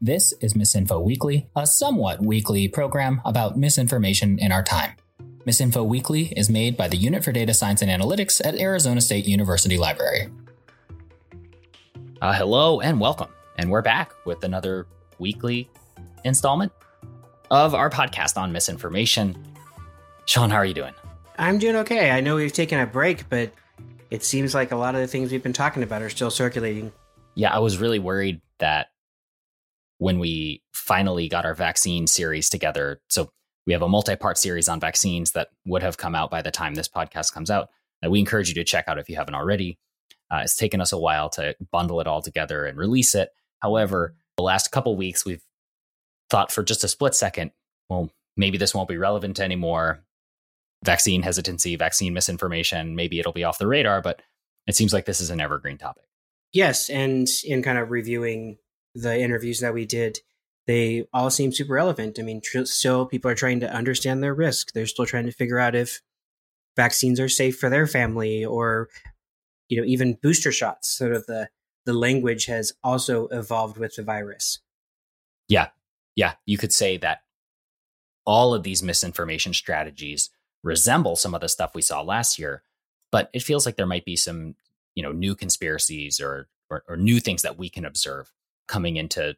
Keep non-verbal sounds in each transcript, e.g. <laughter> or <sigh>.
This is Misinfo Weekly, a somewhat weekly program about misinformation in our time. Misinfo Weekly is made by the Unit for Data Science and Analytics at Arizona State University Library. Uh, hello and welcome. And we're back with another weekly installment of our podcast on misinformation. Sean, how are you doing? I'm doing okay. I know we've taken a break, but it seems like a lot of the things we've been talking about are still circulating. Yeah, I was really worried that when we finally got our vaccine series together. So we have a multi-part series on vaccines that would have come out by the time this podcast comes out. That we encourage you to check out if you haven't already. Uh, it's taken us a while to bundle it all together and release it. However, the last couple weeks we've thought for just a split second, well, maybe this won't be relevant anymore. Vaccine hesitancy, vaccine misinformation, maybe it'll be off the radar, but it seems like this is an evergreen topic. Yes, and in kind of reviewing the interviews that we did, they all seem super relevant. I mean, tr- still people are trying to understand their risk. They're still trying to figure out if vaccines are safe for their family or you know, even booster shots. Sort of the the language has also evolved with the virus. Yeah. Yeah, you could say that all of these misinformation strategies resemble some of the stuff we saw last year, but it feels like there might be some, you know, new conspiracies or or, or new things that we can observe coming into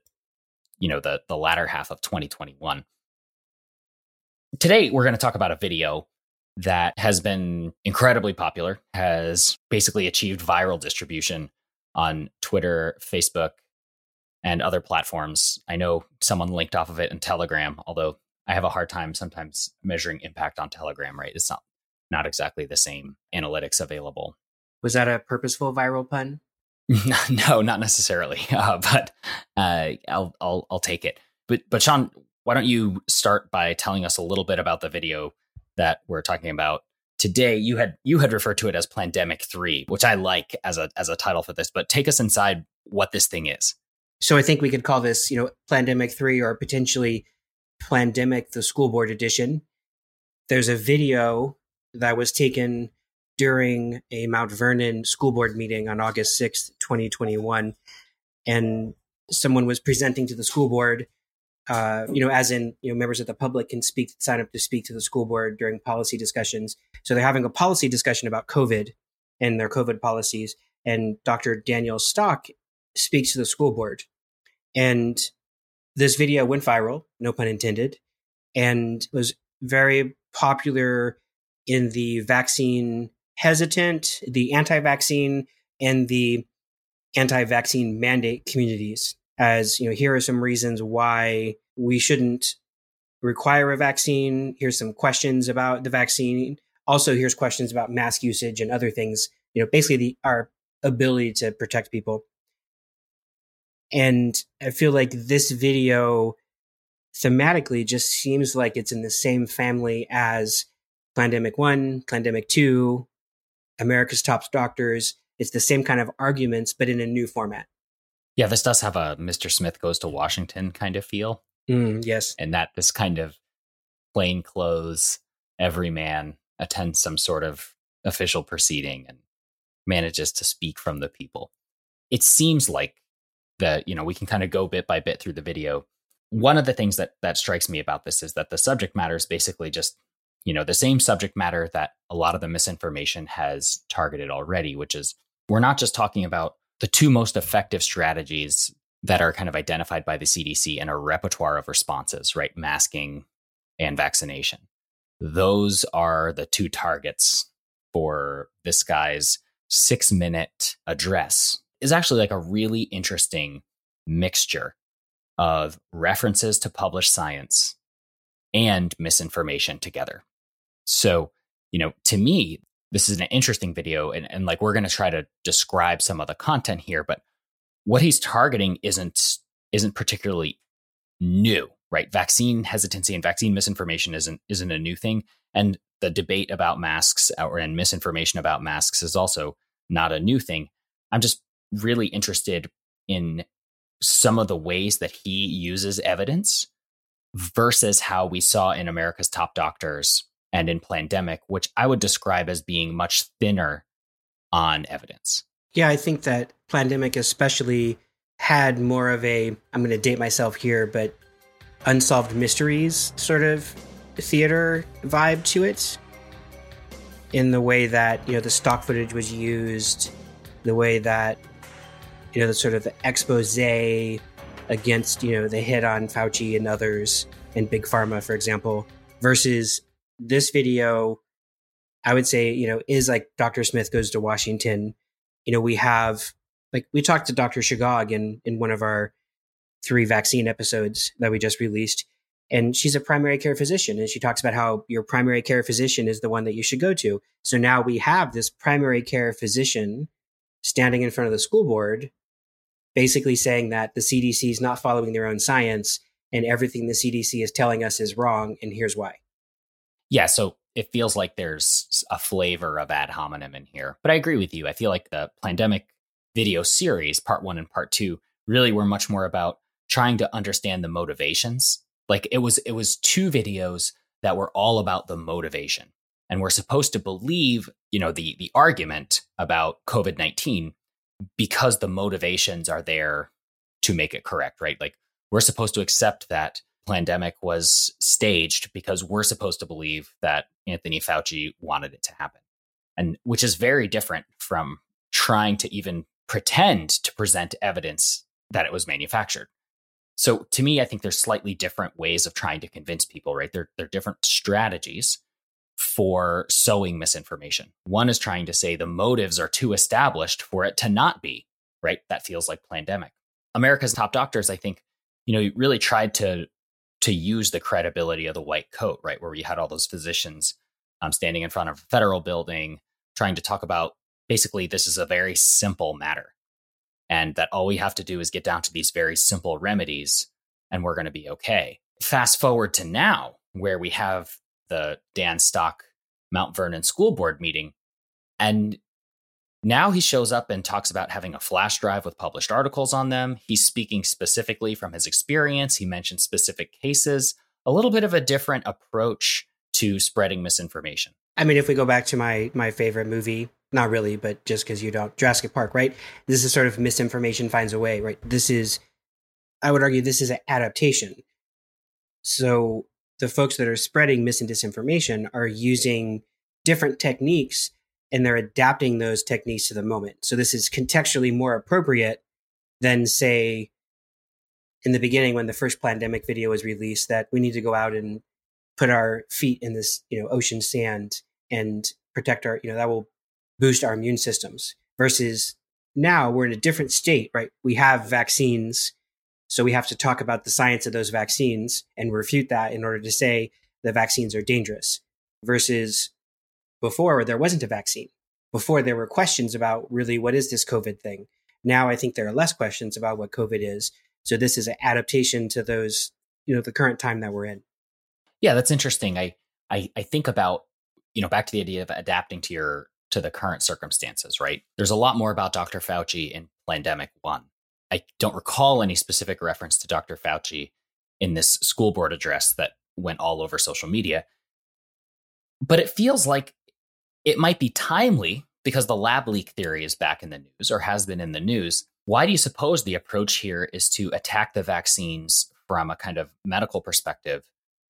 you know the the latter half of 2021 today we're going to talk about a video that has been incredibly popular has basically achieved viral distribution on twitter facebook and other platforms. I know someone linked off of it in telegram although i have a hard time sometimes measuring impact on telegram right? It's not not exactly the same analytics available. Was that a purposeful viral pun <laughs> no, not necessarily, <laughs> uh, but uh, I'll, I'll I'll take it. But but Sean, why don't you start by telling us a little bit about the video that we're talking about today? You had you had referred to it as Plandemic Three, which I like as a as a title for this. But take us inside what this thing is. So I think we could call this, you know, Plandemic Three or potentially Plandemic the School Board Edition. There's a video that was taken during a Mount Vernon school board meeting on August 6th, 2021. And someone was presenting to the school board, uh, you know, as in, you know, members of the public can speak, sign up to speak to the school board during policy discussions. So they're having a policy discussion about COVID and their COVID policies. And Dr. Daniel Stock speaks to the school board. And this video went viral, no pun intended, and was very popular in the vaccine hesitant, the anti vaccine, and the anti vaccine mandate communities. As you know, here are some reasons why we shouldn't require a vaccine. Here's some questions about the vaccine. Also, here's questions about mask usage and other things. You know, basically the, our ability to protect people. And I feel like this video thematically just seems like it's in the same family as Plandemic 1, Plandemic 2, America's Top Doctors. It's the same kind of arguments, but in a new format. Yeah, this does have a Mr. Smith goes to Washington kind of feel. Mm, yes. And that this kind of plain clothes, every man attends some sort of official proceeding and manages to speak from the people. It seems like that, you know, we can kind of go bit by bit through the video. One of the things that that strikes me about this is that the subject matter is basically just you know the same subject matter that a lot of the misinformation has targeted already which is we're not just talking about the two most effective strategies that are kind of identified by the CDC in a repertoire of responses right masking and vaccination those are the two targets for this guy's 6 minute address is actually like a really interesting mixture of references to published science and misinformation together. So, you know, to me, this is an interesting video and, and like we're going to try to describe some of the content here, but what he's targeting isn't isn't particularly new, right? Vaccine hesitancy and vaccine misinformation isn't isn't a new thing. And the debate about masks uh, or and misinformation about masks is also not a new thing. I'm just really interested in some of the ways that he uses evidence versus how we saw in America's top doctors and in Plandemic, which I would describe as being much thinner on evidence. Yeah, I think that Plandemic especially had more of a I'm going to date myself here, but unsolved mysteries sort of theater vibe to it. In the way that you know the stock footage was used, the way that you know the sort of the expose against you know the hit on Fauci and others and big pharma, for example, versus this video. I would say you know is like Dr. Smith goes to Washington. You know we have like we talked to Dr. Shigog in in one of our three vaccine episodes that we just released. And she's a primary care physician. And she talks about how your primary care physician is the one that you should go to. So now we have this primary care physician standing in front of the school board, basically saying that the CDC is not following their own science and everything the CDC is telling us is wrong. And here's why. Yeah. So it feels like there's a flavor of ad hominem in here. But I agree with you. I feel like the Plandemic video series, part one and part two, really were much more about trying to understand the motivations. Like it was it was two videos that were all about the motivation. And we're supposed to believe, you know, the the argument about COVID-19 because the motivations are there to make it correct, right? Like we're supposed to accept that pandemic was staged because we're supposed to believe that Anthony Fauci wanted it to happen. And which is very different from trying to even pretend to present evidence that it was manufactured. So to me, I think there's slightly different ways of trying to convince people, right? They're, they're different strategies for sowing misinformation. One is trying to say the motives are too established for it to not be, right? That feels like Plandemic. America's top doctors, I think, you know, really tried to to use the credibility of the white coat, right? Where we had all those physicians um, standing in front of a federal building trying to talk about basically this is a very simple matter and that all we have to do is get down to these very simple remedies and we're going to be okay. Fast forward to now, where we have the Dan Stock Mount Vernon School Board meeting. And now he shows up and talks about having a flash drive with published articles on them. He's speaking specifically from his experience. He mentioned specific cases, a little bit of a different approach to spreading misinformation. I mean, if we go back to my my favorite movie, not really, but just because you don't Jurassic Park, right? This is sort of misinformation finds a way, right? This is, I would argue, this is an adaptation. So the folks that are spreading mis and disinformation are using different techniques and they're adapting those techniques to the moment. So this is contextually more appropriate than say in the beginning when the first Plandemic video was released that we need to go out and put our feet in this, you know, ocean sand and protect our, you know, that will boost our immune systems versus now we're in a different state, right? We have vaccines. So we have to talk about the science of those vaccines and refute that in order to say the vaccines are dangerous versus before there wasn't a vaccine. Before there were questions about really what is this COVID thing. Now I think there are less questions about what COVID is. So this is an adaptation to those, you know, the current time that we're in. Yeah, that's interesting. I I, I think about, you know, back to the idea of adapting to your to the current circumstances, right? There's a lot more about Dr. Fauci in Plandemic One. I don't recall any specific reference to Dr. Fauci in this school board address that went all over social media. But it feels like it might be timely because the lab leak theory is back in the news or has been in the news. Why do you suppose the approach here is to attack the vaccines from a kind of medical perspective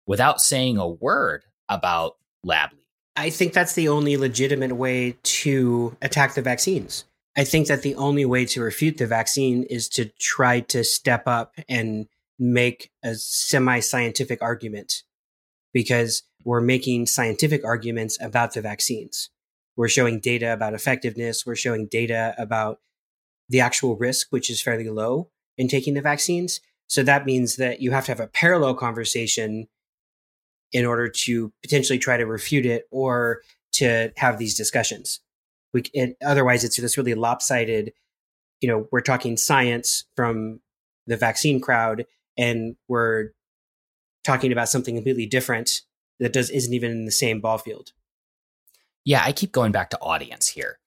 without saying a word about lab leak? I think that's the only legitimate way to attack the vaccines. I think that the only way to refute the vaccine is to try to step up and make a semi scientific argument because we're making scientific arguments about the vaccines. We're showing data about effectiveness, we're showing data about the actual risk, which is fairly low in taking the vaccines. So that means that you have to have a parallel conversation in order to potentially try to refute it or to have these discussions. We, otherwise, it's this really lopsided. You know, we're talking science from the vaccine crowd, and we're talking about something completely different that does isn't even in the same ball field. Yeah, I keep going back to audience here.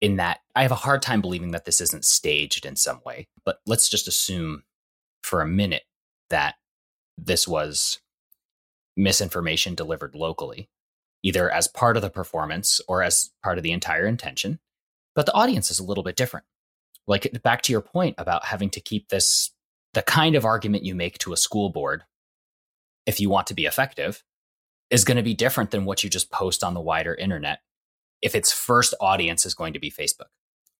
In that, I have a hard time believing that this isn't staged in some way. But let's just assume for a minute that this was misinformation delivered locally, either as part of the performance or as part of the entire intention. But the audience is a little bit different. like back to your point about having to keep this the kind of argument you make to a school board if you want to be effective is going to be different than what you just post on the wider internet if its first audience is going to be Facebook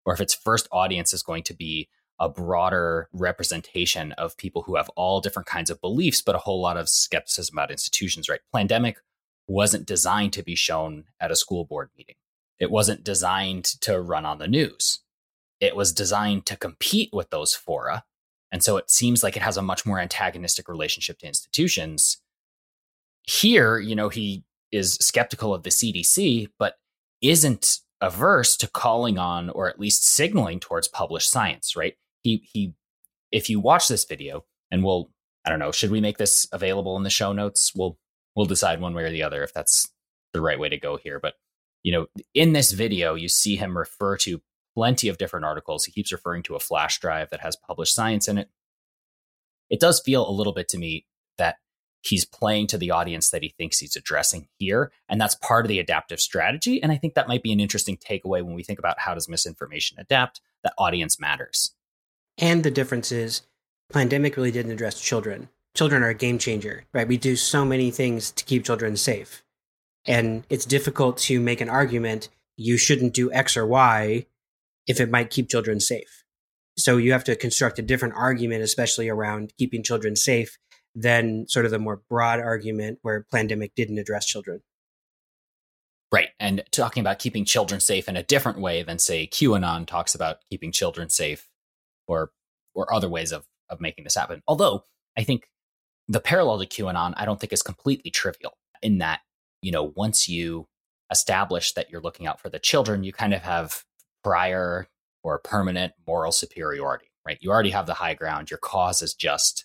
or if its first audience is going to be a broader representation of people who have all different kinds of beliefs but a whole lot of skepticism about institutions right? Plandemic wasn't designed to be shown at a school board meeting. It wasn't designed to run on the news. It was designed to compete with those fora and so it seems like it has a much more antagonistic relationship to institutions. Here, you know, he is skeptical of the CDC, but isn't averse to calling on or at least signaling towards published science, right? He he if you watch this video and we'll I don't know, should we make this available in the show notes? We'll we'll decide one way or the other if that's the right way to go here, but you know, in this video you see him refer to plenty of different articles. He keeps referring to a flash drive that has published science in it. It does feel a little bit to me that he's playing to the audience that he thinks he's addressing here and that's part of the adaptive strategy and i think that might be an interesting takeaway when we think about how does misinformation adapt that audience matters and the difference is Plandemic really didn't address children children are a game changer right we do so many things to keep children safe and it's difficult to make an argument you shouldn't do x or y if it might keep children safe. So you have to construct a different argument, especially around keeping children safe, than sort of the more broad argument where Plandemic didn't address children. Right. And talking about keeping children safe in a different way than, say, QAnon talks about keeping children safe or or other ways of, of making this happen. Although I think the parallel to QAnon, I don't think is completely trivial in that, you know, once you establish that you're looking out for the children, you kind of have prior or permanent moral superiority, right? You already have the high ground, your cause is just,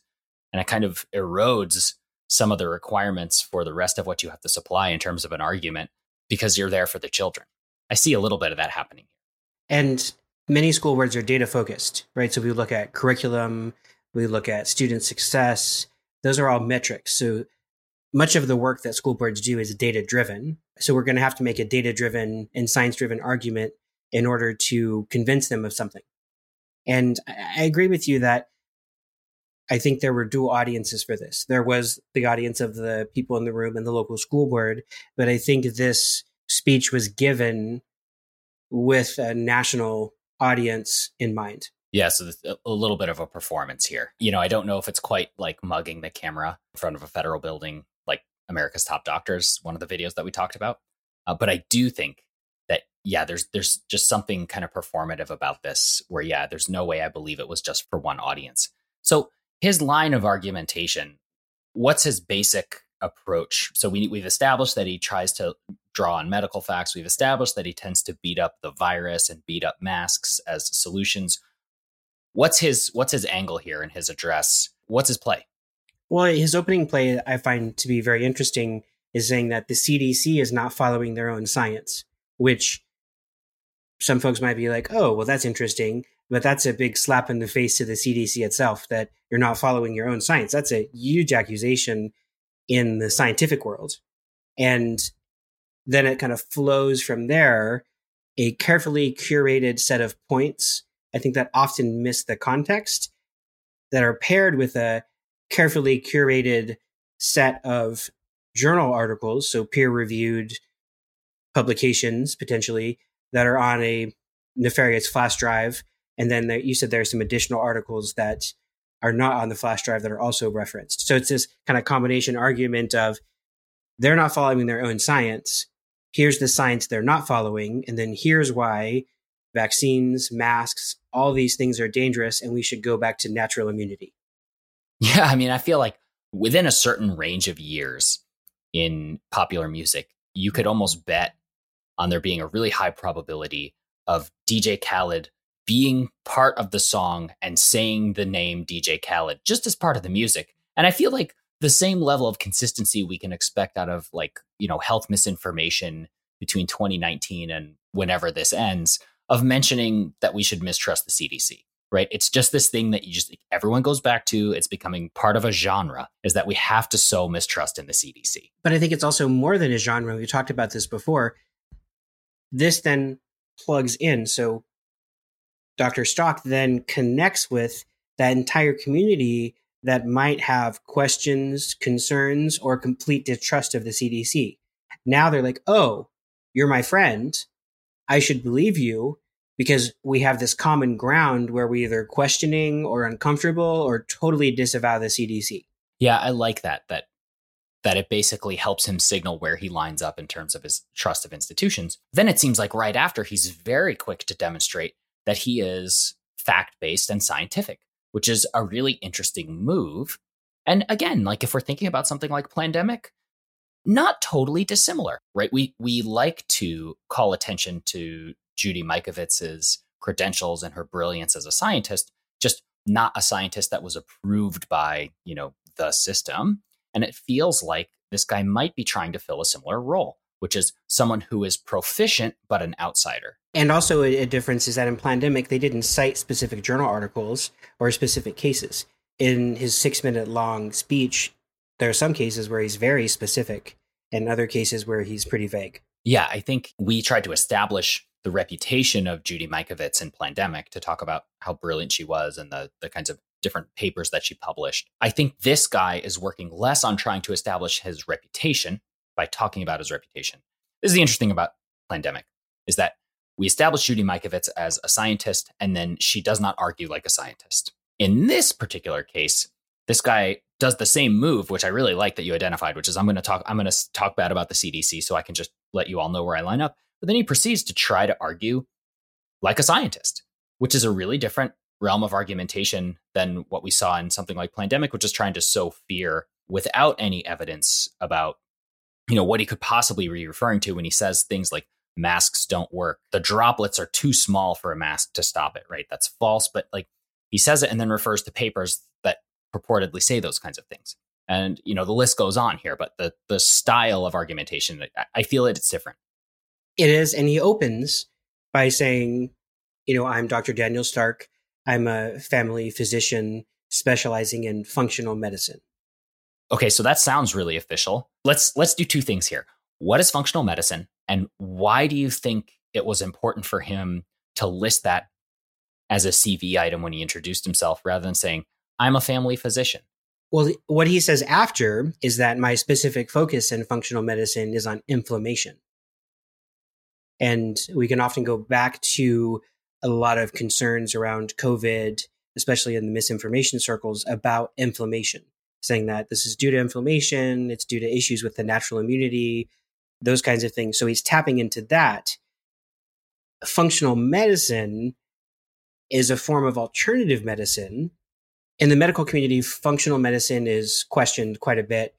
and it kind of erodes some of the requirements for the rest of what you have to supply in terms of an argument because you're there for the children. I see a little bit of that happening. And many school boards are data focused, right? So we look at curriculum, we look at student success, those are all metrics. So much of the work that school boards do is data driven. So we're going to have to make a data driven and science driven argument in order to convince them of something. And I agree with you that I think there were dual audiences for this. There was the audience of the people in the room and the local school board, but I think this speech was given with a national audience in mind. Yeah, so a little bit of a performance here. You know, I don't know if it's quite like mugging the camera in front of a federal building, like America's Top Doctors, one of the videos that we talked about. Uh, but I do think yeah, there's there's just something kind of performative about this where yeah, there's no way I believe it was just for one audience. So his line of argumentation, what's his basic approach? So we we've established that he tries to draw on medical facts. We've established that he tends to beat up the virus and beat up masks as solutions. What's his what's his angle here in his address? What's his play? Well, his opening play I find to be very interesting is saying that the CDC is not following their own science, which some folks might be like, oh, well, that's interesting. But that's a big slap in the face to the CDC itself that you're not following your own science. That's a huge accusation in the scientific world. And then it kind of flows from there, a carefully curated set of points. I think that often miss the context that are paired with a carefully curated set of journal articles, so peer reviewed publications potentially that are on a nefarious flash drive. And then there, you said there are some additional articles that are not on the flash drive that are also referenced. So it's this kind of combination argument of they're not following their own science. Here's the science they're not following. And then here's why vaccines, masks, all these things are dangerous and we should go back to natural immunity. Yeah. I mean, I feel like within a certain range of years in popular music, you could almost bet on there being a really high probability of DJ Khaled being part of the song and saying the name DJ Khaled just as part of the music. And I feel like the same level of consistency we can expect out of like, you know, health misinformation between 2019 and whenever this ends of mentioning that we should mistrust the CDC, right? It's just this thing that you just everyone goes back to. It's becoming part of a genre is that we have to sow mistrust in the CDC. But I think it's also more than a genre. We talked about this before. This then plugs in. So Dr. Stock then connects with that entire community that might have questions, concerns, or complete distrust of the CDC. Now they're like, oh, you're my friend. I should believe you because we have this common ground where we either questioning or uncomfortable or totally disavow the CDC. Yeah, I like that. That that it basically helps him signal where he lines up in terms of his trust of institutions. Then it seems like right after he's very quick to demonstrate that he is fact based and scientific, which is a really interesting move. And again, like if we're thinking about something like Plandemic, not totally dissimilar, right? We we like to call attention to Judy Mikovits's credentials and her brilliance as a scientist, just not a scientist that was approved by, you know, the system. And it feels like this guy might be trying to fill a similar role, which is someone who is proficient but an outsider. And also, a, difference is that in Plandemic, they didn't cite specific journal articles or specific cases. In his six minute long speech, there are some cases where he's very specific and other cases where he's pretty vague. Yeah, I think we tried to establish the reputation of Judy Mikovits in Plandemic to talk about how brilliant she was and the, the kinds of different papers that she published. I think this guy is working less on trying to establish his reputation by talking about his reputation. This is the interesting about Plandemic is that we establish Judy Mikovits as a scientist, and then she does not argue like a scientist. In this particular case, this guy does the same move, which I really like that you identified, which is I'm going to talk I'm going to talk bad about the CDC so I can just let you all know where I line up. But then he proceeds to try to argue like a scientist, which is a really different realm of argumentation than what we saw in something like Plandemic, which is trying to sow fear without any evidence about, you know, what he could possibly be referring to when he says things like masks don't work. The droplets are too small for a mask to stop it, right? That's false. But like he says it and then refers to papers that purportedly say those kinds of things. And, you know, the list goes on here, but the the style of argumentation, I feel it, it's different. It is. And he opens by saying, you know, I'm Dr. Daniel Stock. I'm a family physician specializing in functional medicine. Okay, so that sounds really official. Let's let's do two things here. What is functional medicine and why do you think it was important for him to list that as a CV item when he introduced himself rather than saying I'm a family physician? Well, what he says after is that my specific focus in functional medicine is on inflammation. And we can often go back to a lot of concerns around COVID, especially in the misinformation circles about inflammation, saying that this is due to inflammation, it's due to issues with the natural immunity, those kinds of things. So he's tapping into that. Functional medicine is a form of alternative medicine. In the medical community, functional medicine is questioned quite a bit.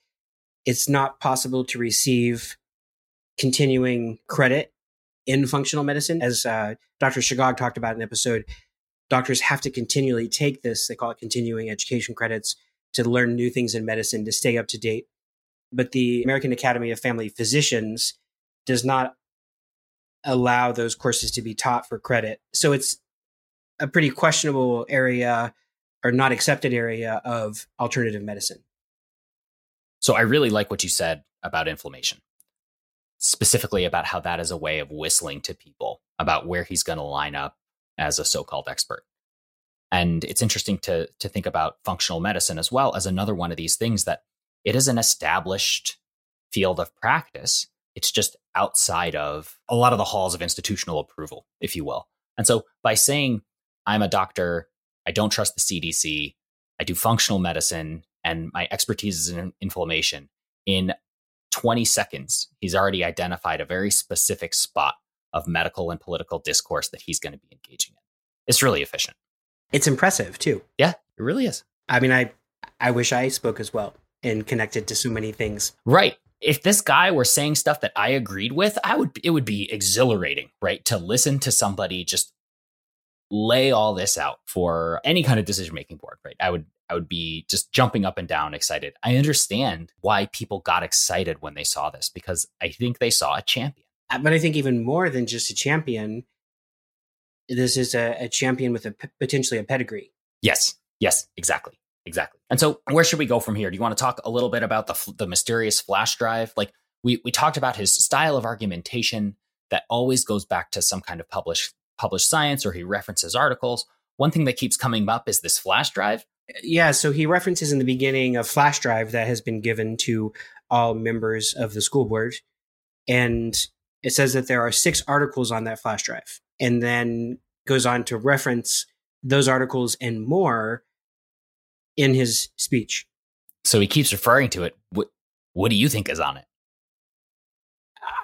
It's not possible to receive continuing credit in functional medicine. As uh, Dr. Shigog talked about in an episode, doctors have to continually take this, they call it continuing education credits, to learn new things in medicine, to stay up to date. But the American Academy of Family Physicians does not allow those courses to be taught for credit. So it's a pretty questionable area or not accepted area of alternative medicine. So I really like what you said about inflammation specifically about how that is a way of whistling to people about where he's going to line up as a so-called expert. And it's interesting to to think about functional medicine as well as another one of these things that it is an established field of practice. It's just outside of a lot of the halls of institutional approval, if you will. And so by saying I'm a doctor, I don't trust the CDC, I do functional medicine, and my expertise is in inflammation in 20 seconds, he's already identified a very specific spot of medical and political discourse that he's going to be engaging in. It's really efficient. It's impressive too. Yeah, it really is. I mean, I I wish I spoke as well and connected to so many things. Right. If this guy were saying stuff that I agreed with, I would it would be exhilarating, right? To listen to somebody just lay all this out for any kind of decision making board, right? I would I would be just jumping up and down excited. I understand why people got excited when they saw this because I think they saw a champion. Uh, but I think even more than just a champion, this is a, a champion with a potentially a pedigree. Yes. Yes, exactly. Exactly. And so where should we go from here? Do you want to talk a little bit about the the mysterious flash drive? Like we we talked about his style of argumentation that always goes back to some kind of published published science or he references articles. One thing that keeps coming up is this flash drive. Yeah, so he references in the beginning a flash drive that has been given to all members of the school board. And it says that there are six articles on that flash drive, and then goes on to reference those articles and more in his speech. So he keeps referring to it. What, what do you think is on it?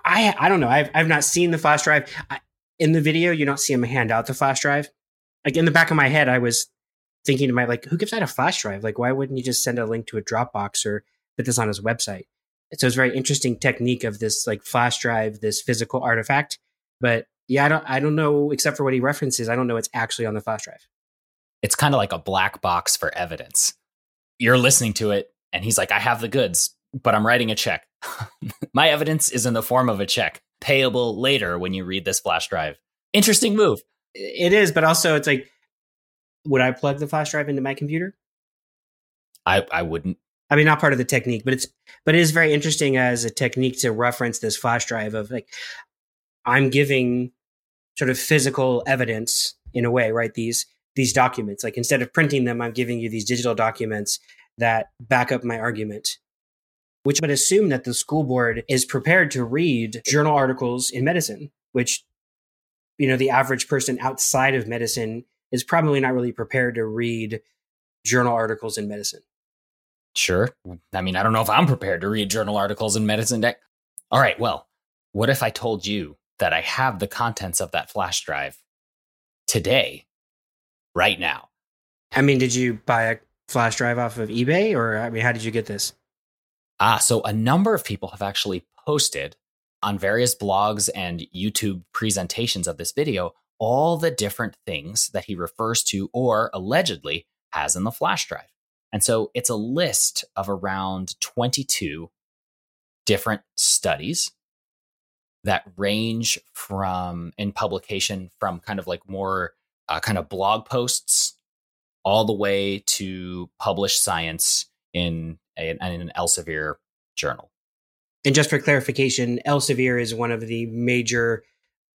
I I don't know. I've I've not seen the flash drive. I, in the video, you don't see him hand out the flash drive. Like in the back of my head, I was thinking to my like, who gives out a flash drive? Like, why wouldn't you just send a link to a Dropbox or put this on his website? So it's a very interesting technique of this like flash drive, this physical artifact. But yeah, I don't I don't know except for what he references. I don't know what's actually on the flash drive. It's kind of like a black box for evidence. You're listening to it, and he's like, "I have the goods, but I'm writing a check. <laughs> My evidence is in the form of a check, payable later when you read this flash drive." Interesting move. It is, but also it's like, would I plug the flash drive into my computer? I I wouldn't. I mean, not part of the technique, but it's but it is very interesting as a technique to reference this flash drive of like I'm giving sort of physical evidence in a way, right? These these documents, like instead of printing them, I'm giving you these digital documents that back up my argument. Which would assume that the school board is prepared to read journal articles in medicine, which you know the average person outside of medicine is probably not really prepared to read journal articles in medicine. Sure. I mean, I don't know if I'm prepared to read journal articles in medicine. All right. Well, what if I told you that I have the contents of that flash drive today, right now? I mean, did you buy a flash drive off of eBay or, I mean, how did you get this? Ah, so a number of people have actually posted on various blogs and YouTube presentations of this video all the different things that he refers to or allegedly has in the flash drive. And so it's a list of around 22 different studies that range from in publication from kind of like more uh, kind of blog posts all the way to published science in, a, in an Elsevier journal. And just for clarification, Elsevier is one of the major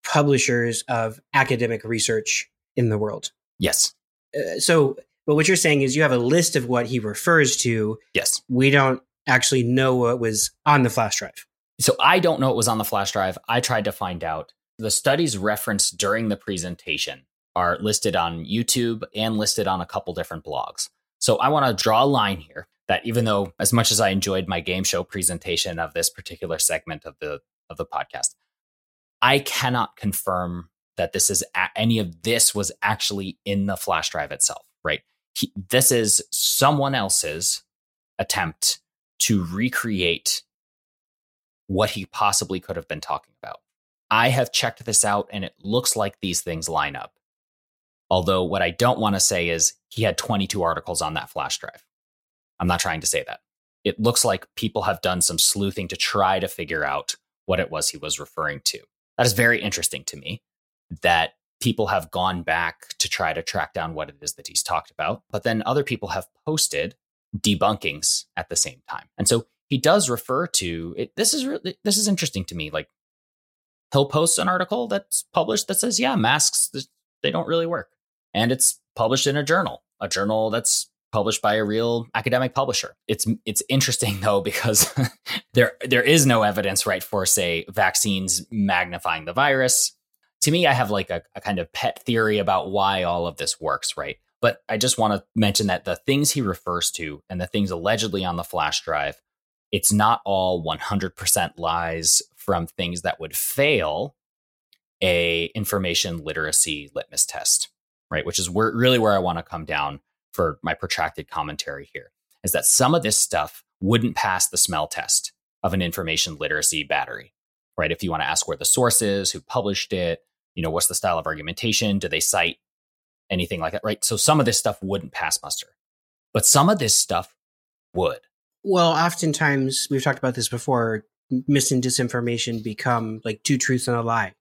publishers of academic research in the world. Yes. Uh, so, but what you're saying is you have a list of what he refers to. Yes. We don't actually know what was on the flash drive. So I don't know what was on the flash drive. I tried to find out. The studies referenced during the presentation are listed on YouTube and listed on a couple different blogs. So I want to draw a line here that even though as much as I enjoyed my game show presentation of this particular segment of the of the podcast, I cannot confirm that this is a- any of this was actually in the flash drive itself, right? He, this is someone else's attempt to recreate what he possibly could have been talking about. I have checked this out and it looks like these things line up. Although, what I don't want to say is he had 22 articles on that flash drive. I'm not trying to say that. It looks like people have done some sleuthing to try to figure out what it was he was referring to. That is very interesting to me that people have gone back to try to track down what it is that he's talked about, but then other people have posted debunkings at the same time. And so he does refer to it. This is really, this is interesting to me. Like he'll post an article that's published that says, yeah, masks, they don't really work. And it's published in a journal, a journal that's published by a real academic publisher. It's it's interesting <laughs> though because <laughs> there there is no evidence right for say vaccines magnifying the virus. To me, I have like a, a kind of pet theory about why all of this works, right? But I just want to mention that the things he refers to and the things allegedly on the flash drive, it's not all 100% lies from things that would fail a information literacy litmus test, right? Which is where, really where I want to come down for my protracted commentary here is that some of this stuff wouldn't pass the smell test of an information literacy battery, right? If you want to ask where the source is, who published it, you know, what's the style of argumentation? Do they cite anything like that, right? So some of this stuff wouldn't pass muster, but some of this stuff would. Well, oftentimes we've talked about this before. Mis and disinformation become like two truths and a lie,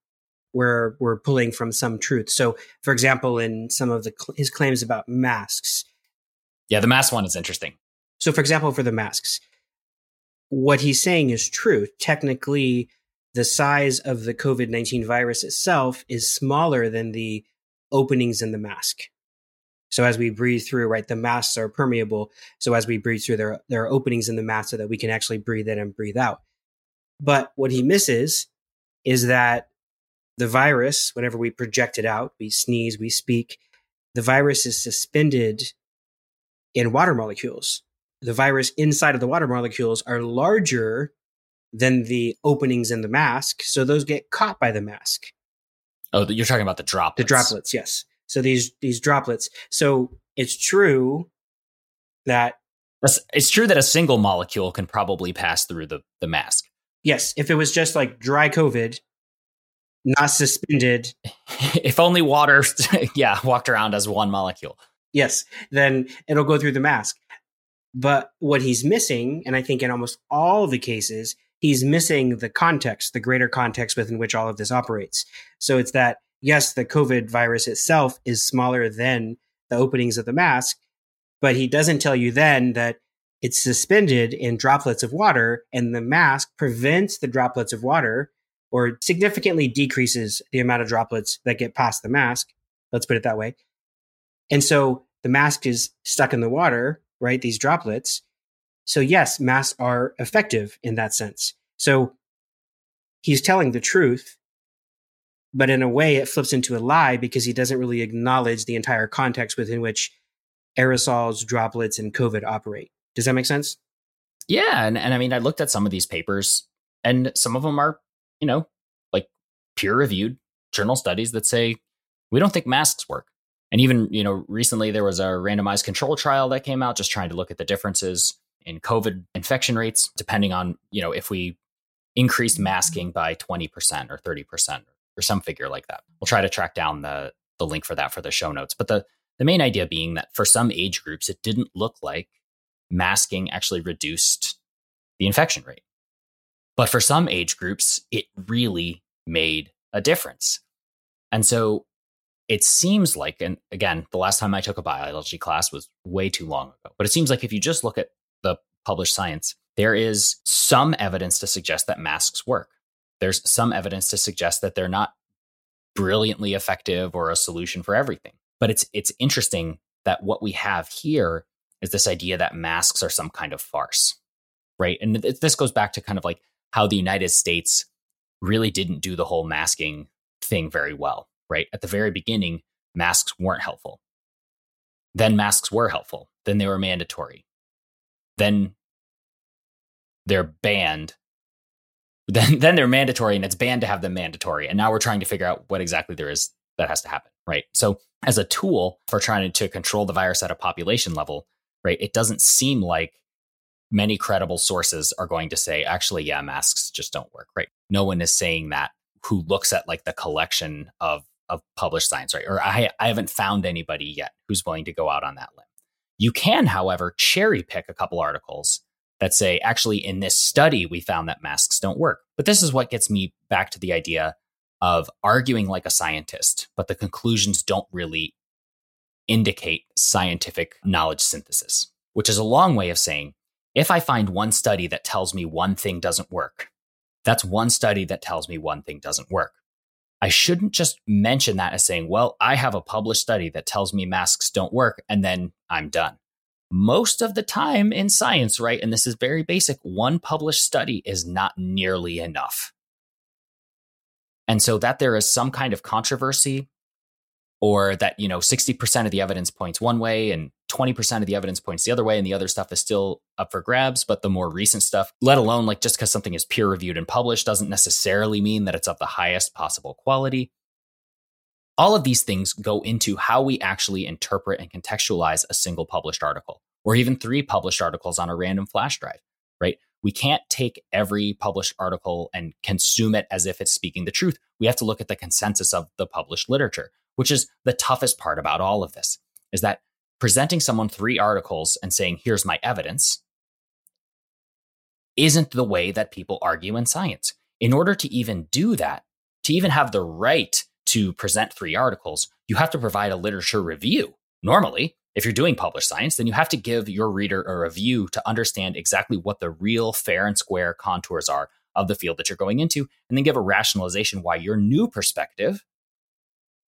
where we're pulling from some truth. So, for example, in some of the his claims about masks. Yeah, the mask one is interesting. So, for example, for the masks, what he's saying is true. Technically, the size of the COVID 19 virus itself is smaller than the openings in the mask. So as we breathe through, right, the masks are permeable. So as we breathe through, there, there are openings in the mask so that we can actually breathe in and breathe out. But what he misses is that the virus, whenever we project it out, we sneeze, we speak, the virus is suspended in water molecules. The virus inside of the water molecules are larger than the openings in the mask. So those get caught by the mask. Oh, you're talking about the droplets. The droplets, yes. So these these droplets. So it's true that it's true that a single molecule can probably pass through the, the mask. Yes, if it was just like dry COVID, not suspended. if only water, <laughs> yeah, walked around as one molecule. Yes, then it'll go through the mask. But what he's missing, and I think in almost all the cases, he's missing the context, the greater context within which all of this operates. So it's that, yes, the COVID virus itself is smaller than the openings of the mask, but he doesn't tell you then that it's suspended in droplets of water and the mask prevents the droplets of water or significantly decreases the amount of droplets that get past the mask. Let's put it that way. And so the mask is stuck in the water, right? These droplets. So yes, masks are effective in that sense. So he's telling the truth, but in a way it flips into a lie because he doesn't really acknowledge the entire context within which aerosols, droplets, and COVID operate. Does that make sense? Yeah. And, and I mean, I looked at some of these papers and some of them are, you know, like peer reviewed journal studies that say, we don't think masks work. And even, you know, recently there was a randomized control trial that came out just trying to look at the differences in COVID infection rates, depending on, you know, if we increased mm-hmm. masking by 20% or 30% or some figure like that. We'll try to track down the, the link for that for the show notes. But the, the main idea being that for some age groups, it didn't look like masking actually reduced the infection rate. But for some age groups, it really made a difference. And so it seems like, and again, the last time I took a biology class was way too long ago, but it seems like if you just look at the published science, there is some evidence to suggest that masks work. There's some evidence to suggest that they're not brilliantly effective or a solution for everything. But it's it's interesting that what we have here is this idea that masks are some kind of farce, right? And this goes back to kind of like how the United States really didn't do the whole masking thing very well, right? At the very beginning, masks weren't helpful. Then masks were helpful. Then they were mandatory then they're banned. <laughs> Then, then they're mandatory and it's banned to have them mandatory. And now we're trying to figure out what exactly there is that has to happen, right? So, as a tool for trying to control the virus at a population level, right, it doesn't seem like many credible sources are going to say, actually, yeah, masks just don't work, right? No one is saying that who looks at like the collection of of published science, right? Or I, I haven't found anybody yet who's willing to go out on that limb. You can, however, cherry pick a couple articles that say, actually, in this study, we found that masks don't work. But this is what gets me back to the idea of arguing like a scientist, but the conclusions don't really indicate scientific knowledge synthesis, which is a long way of saying if I find one study that tells me one thing doesn't work, that's one study that tells me one thing doesn't work. I shouldn't just mention that as saying, well, I have a published study that tells me masks don't work, and then I'm done. Most of the time in science, right? And this is very basic, one published study is not nearly enough. And so that there is some kind of controversy or that you know 60% of the evidence points one way and 20% of the evidence points the other way and the other stuff is still up for grabs but the more recent stuff let alone like just because something is peer reviewed and published doesn't necessarily mean that it's of the highest possible quality. All of these things go into how we actually interpret and contextualize a single published article or even three published articles on a random flash drive right? We can't take every published article and consume it as if it's speaking the truth. We have to look at the consensus of the published literature which is the toughest part about all of this is that presenting someone three articles and saying, here's my evidence, isn't the way that people argue in science. In order to even do that, to even have the right to present three articles, you have to provide a literature review. Normally, if you're doing published science, then you have to give your reader a review to understand exactly what the real fair and square contours are of the field that you're going into, and then give a rationalization why your new perspective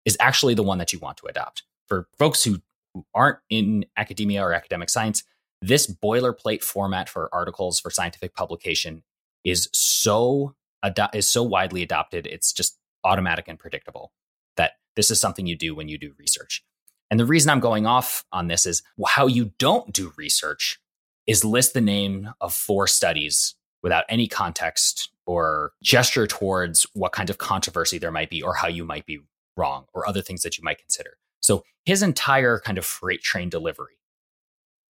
is actually the one that you want to adopt. For folks who, who aren't in academia or academic science, this boilerplate format for articles for scientific publication is so ado- is so widely adopted. It's just automatic and predictable that this is something you do when you do research. And the reason I'm going off on this is how you don't do research is list the name of four studies without any context or gesture towards what kind of controversy there might be or how you might be wrong or other things that you might consider. So his entire kind of freight train delivery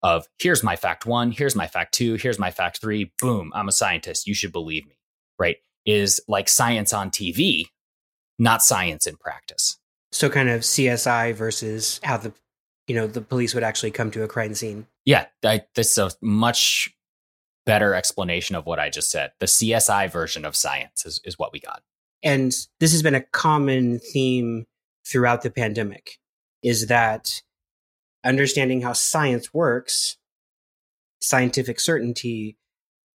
of here's my fact one, here's my fact two, here's my fact three, boom, I'm a scientist, you should believe me, right? Is like science on TV, not science in practice. So kind of CSI versus how the you know the police would actually come to a crime scene. Yeah, I, that's a much better explanation of what I just said. The CSI version of science is, is what we got. And this has been a common theme throughout the pandemic is that understanding how science works, scientific certainty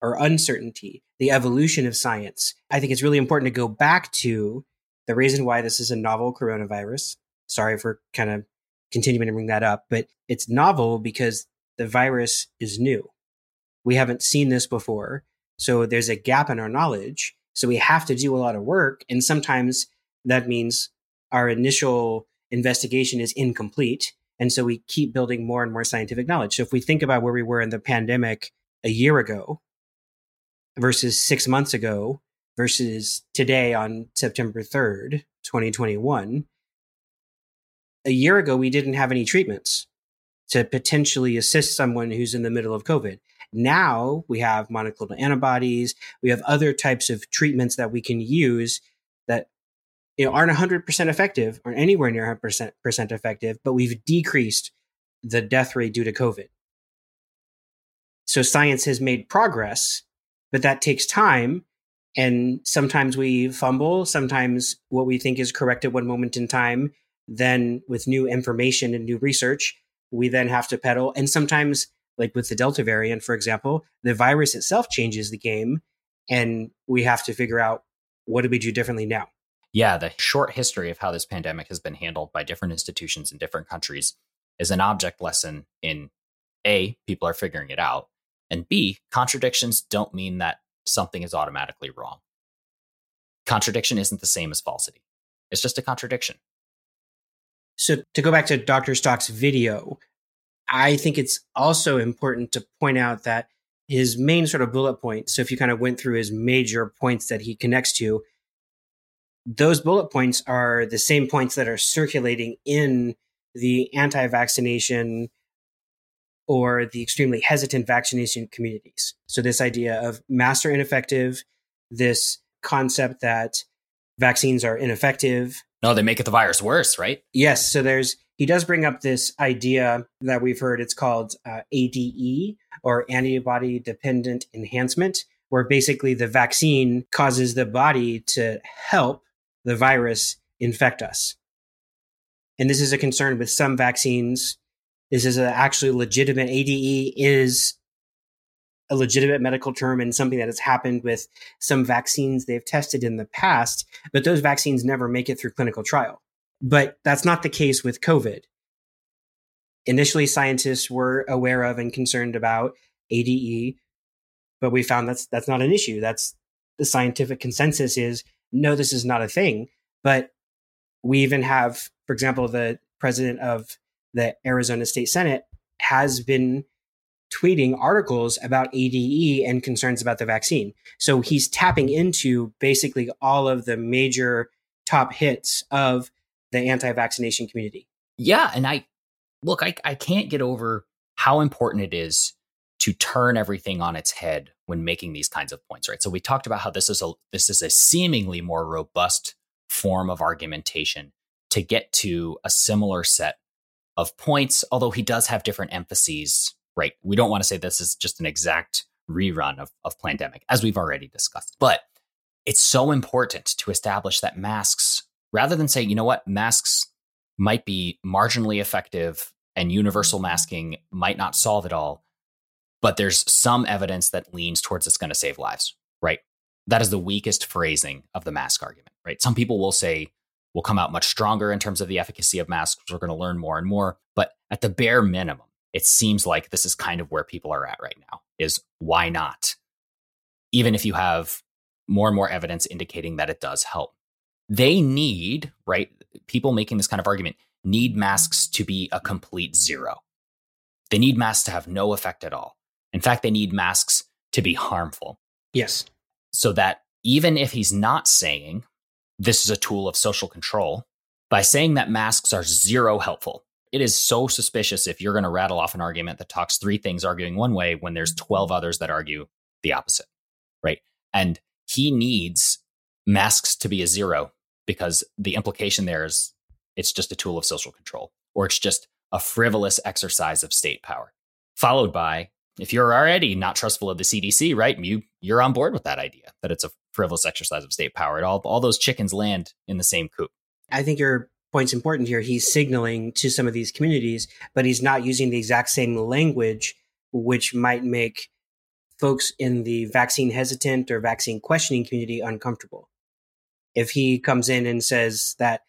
or uncertainty, the evolution of science. I think it's really important to go back to the reason why this is a novel coronavirus. Sorry for kind of continuing to bring that up, but it's novel because the virus is new. We haven't seen this before. So there's a gap in our knowledge. So we have to do a lot of work. And sometimes that means our initial investigation is incomplete. And so we keep building more and more scientific knowledge. So if we think about where we were in the pandemic a year ago versus six months ago versus today on September 3rd, 2021, a year ago, we didn't have any treatments to potentially assist someone who's in the middle of COVID. Now we have monoclonal antibodies. We have other types of treatments that we can use that you know, aren't 100% effective or anywhere near 100% effective, but we've decreased the death rate due to COVID. So science has made progress, but that takes time. And sometimes we fumble. Sometimes what we think is correct at one moment in time, then with new information and new research, we then have to pedal. And sometimes, like with the Delta variant, for example, the virus itself changes the game. And we have to figure out what do we do differently now? yeah, the short history of how this pandemic has been handled by different institutions in different countries is an object lesson in A, people are figuring it out, and B, contradictions don't mean that something is automatically wrong. Contradiction isn't the same as falsity, it's just a contradiction. So, to go back to Dr. Stock's video, I think it's also important to point out that his main sort of bullet point. So, if you kind of went through his major points that he connects to, those bullet points are the same points that are circulating in the anti vaccination or the extremely hesitant vaccination communities. So, this idea of masks are ineffective, this concept that vaccines are ineffective. No, they make it the virus worse, right? Yes. So, there's, he does bring up this idea that we've heard. It's called uh, ADE or antibody dependent enhancement, where basically the vaccine causes the body to help the virus infect us. And this is a concern with some vaccines. This is actually legitimate ADE is a legitimate medical term and something that has happened with some vaccines they've tested in the past, but those vaccines never make it through clinical trial. But that's not the case with COVID. Initially, scientists were aware of and concerned about ADE, but we found that's that's not an issue. That's the scientific consensus is no, this is not a thing. But we even have, for example, the president of the Arizona State Senate has been tweeting articles about ADE and concerns about the vaccine. So he's tapping into basically all of the major top hits of the anti vaccination community. Yeah. And I look, I, I can't get over how important it is to turn everything on its head when making these kinds of points, right? So we talked about how this is a this is a seemingly more robust form of argumentation to get to a similar set of points, although he does have different emphases, right? We don't want to say this is just an exact rerun of, of Plandemic, as we've already discussed. But it's so important to establish that masks, rather than say, you know what, masks might be marginally effective and universal mm-hmm. masking might not solve it all, but there's some evidence that leans towards it's going to save lives, right? that is the weakest phrasing of the mask argument, right? Some people will say we'll come out much stronger in terms of the efficacy of masks. We're going to learn more and more. But at the bare minimum, it seems like this is kind of where people are at right now is why not? Even if you have more and more evidence indicating that it does help. They need, right? People making this kind of argument need masks to be a complete zero. They need masks to have no effect at all. In fact, they need masks to be harmful. Yes. So that even if he's not saying this is a tool of social control, by saying that masks are zero helpful, it is so suspicious if you're going to rattle off an argument that talks three things arguing one way when there's 12 others that argue the opposite, right? And he needs masks to be a zero because the implication there is it's just a tool of social control or it's just a frivolous exercise of state power. Followed by, if you're already not trustful of the CDC, right? You you're on board with that idea that it's a frivolous exercise of state power. It all all those chickens land in the same coop. I think your point's important here. He's signaling to some of these communities, but he's not using the exact same language, which might make folks in the vaccine hesitant or vaccine questioning community uncomfortable. If he comes in and says that,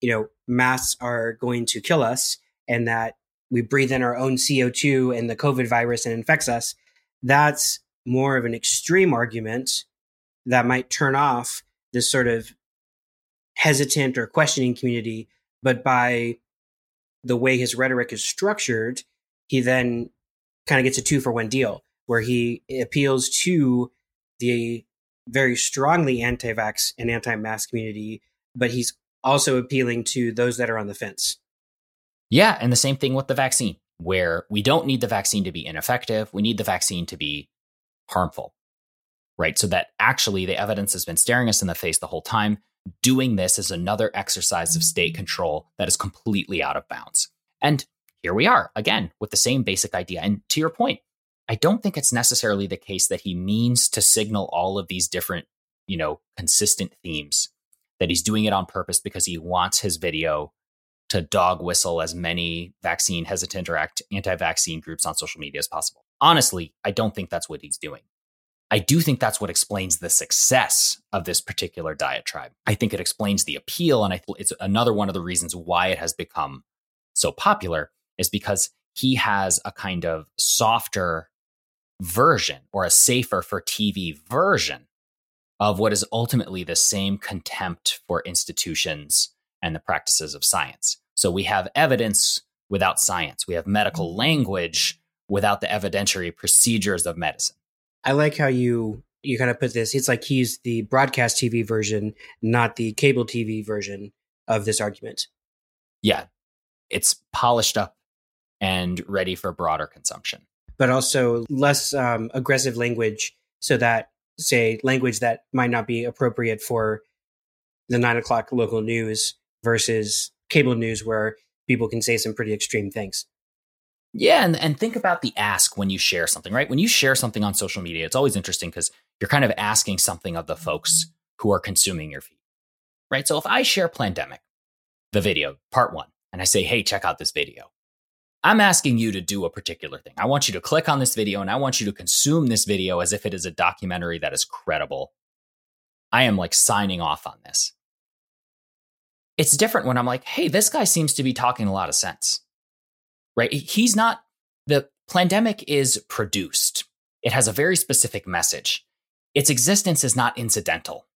you know, masks are going to kill us and that we breathe in our own CO2 and the COVID virus and infects us, that's more of an extreme argument that might turn off this sort of hesitant or questioning community. But by the way his rhetoric is structured, he then kind of gets a two for one deal where he appeals to the very strongly anti vax and anti mask community, but he's also appealing to those that are on the fence. Yeah. And the same thing with the vaccine, where we don't need the vaccine to be ineffective. We need the vaccine to be harmful, right? So that actually the evidence has been staring us in the face the whole time. Doing this is another exercise of state control that is completely out of bounds. And here we are again with the same basic idea. And to your point, I don't think it's necessarily the case that he means to signal all of these different, you know, consistent themes, that he's doing it on purpose because he wants his video to dog whistle as many vaccine hesitant or anti vaccine groups on social media as possible. Honestly, I don't think that's what he's doing. I do think that's what explains the success of this particular diatribe. I think it explains the appeal. And I, it's another one of the reasons why it has become so popular is because he has a kind of softer version or a safer for TV version of what is ultimately the same contempt for institutions and the practices of science. So we have evidence without science, we have medical mm-hmm. language without the evidentiary procedures of medicine. I like how you you kind of put this. It's like he's the broadcast TV version, not the cable TV version of this argument. Yeah. It's polished up and ready for broader consumption but also less um, aggressive language so that say language that might not be appropriate for the nine o'clock local news versus cable news where people can say some pretty extreme things. Yeah and, and think about the ask when you share something right? When you share something on social media it's always interesting because you're kind of asking something of the folks who are consuming your feed right? So if i share plandemic the video part one and i say hey check out this video I'm asking you to do a particular thing. I want you to click on this video and I want you to consume this video as if it is a documentary that is credible. I am like signing off on this. It's different when I'm like, hey, this guy seems to be talking a lot of sense, right? He's not, the Plandemic is produced, it has a very specific message. Its existence is not incidental,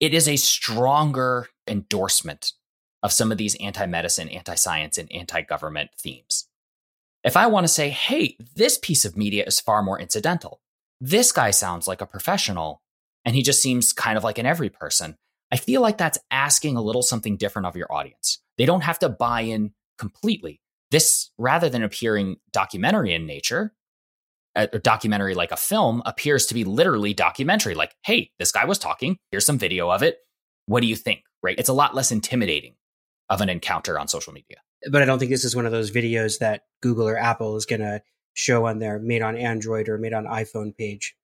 it is a stronger endorsement of some of these anti medicine, anti science, and anti government themes. If I want to say, hey, this piece of media is far more incidental, this guy sounds like a professional, and he just seems kind of like an every person, I feel like that's asking a little something different of your audience. They don't have to buy in completely. This, rather than appearing documentary in nature, uh, a documentary like a film appears to be literally documentary. Like, hey, this guy was talking. Here's some video of it. What do you think? Right? It's a lot less intimidating of an encounter on social media but I don't think this is one of those videos that Google or Apple is going to show on their made on Android or made on iPhone page.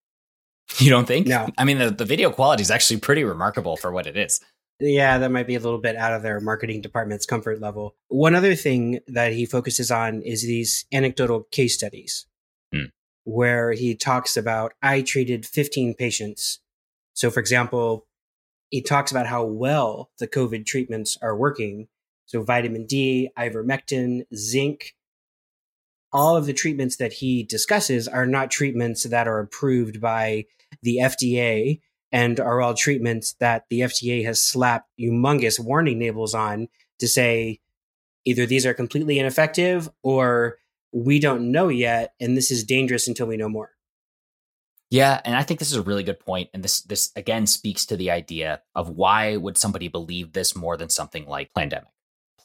You don't think? No. I mean, the, the video quality is actually pretty remarkable for what it is. Yeah, that might be a little bit out of their marketing department's comfort level. One other thing that he focuses on is these anecdotal case studies hmm. where he talks about I treated 15 patients So, for example, he talks about how well the COVID treatments are working. So, vitamin D, ivermectin, zinc, all of the treatments that he discusses are not treatments that are approved by the FDA and are all treatments that the FDA has slapped humongous warning labels on to say either these are completely ineffective or we don't know yet and this is dangerous until we know more. Yeah, and I think this is a really good point and this this again speaks to the idea of why would somebody believe this more than something like Plandemic.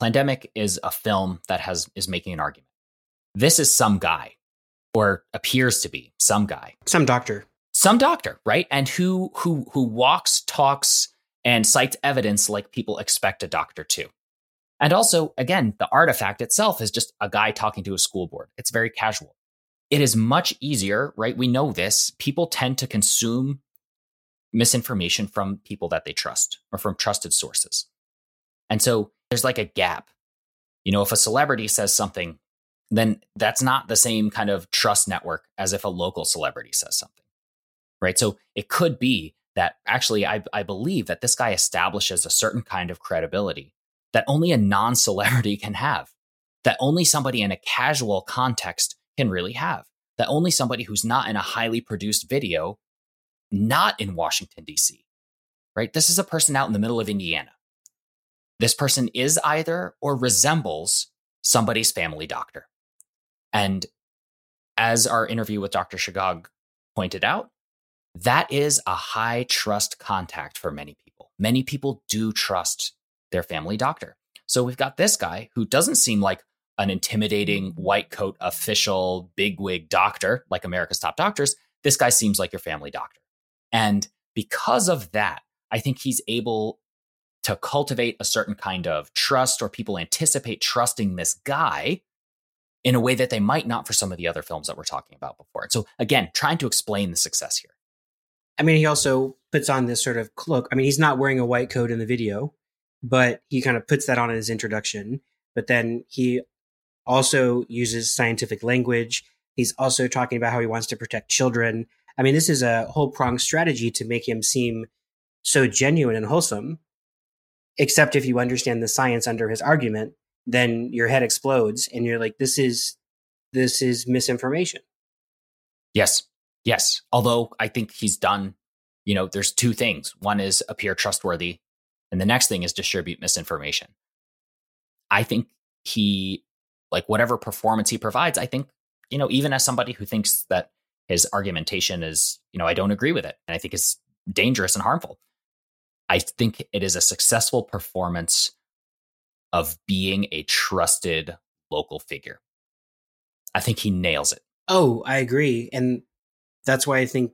Plandemic is a film that has is making an argument. This is some guy or appears to be some guy. Some doctor. Some doctor, right? And who who who walks, talks and cites evidence like people expect a doctor to. And also, again, the artifact itself is just a guy talking to a school board. It's very casual. It is much easier, right? We know this. People tend to consume misinformation from people that they trust or from trusted sources. And so there's like a gap. You know, if a celebrity says something, then that's not the same kind of trust network as if a local celebrity says something. Right. So it could be that actually, I, I believe that this guy establishes a certain kind of credibility that only a non celebrity <laughs> can have, that only somebody in a casual context can really have, that only somebody who's not in a highly produced video, not in Washington, D.C., right? This is a person out in the middle of Indiana. This person is either or resembles somebody's family doctor. And as our interview with Dr. Shigog pointed out, that is a high trust contact for many people. Many people do trust their family doctor. So we've got this guy who doesn't seem like an intimidating white coat official bigwig doctor like America's top doctors. This guy seems like your family doctor. And because of that, I think he's able to cultivate a certain kind of trust or people anticipate trusting this guy in a way that they might not for some of the other films that we're talking about before. So again, trying to explain the success here. I mean, he also puts on this sort of cloak. I mean, he's not wearing a white coat in the video but he kind of puts that on in his introduction. But then he also uses scientific language. He's also talking about how he wants to protect children. I mean, this is a whole pronged strategy to make him seem so genuine and wholesome. Except if you understand the science under his argument, then your head explodes and you're like, this is this is misinformation. Yes. Yes. Although I think he's done, you know, there's two things. One is appear trustworthy and the next thing is distribute misinformation. I think he, like whatever performance he provides, I think, you know, even as somebody who thinks that his argumentation is, you know, I don't agree with it and I think it's dangerous and harmful. I think it is a successful performance of being a trusted local figure. I think he nails it. Oh, I agree. And that's why I think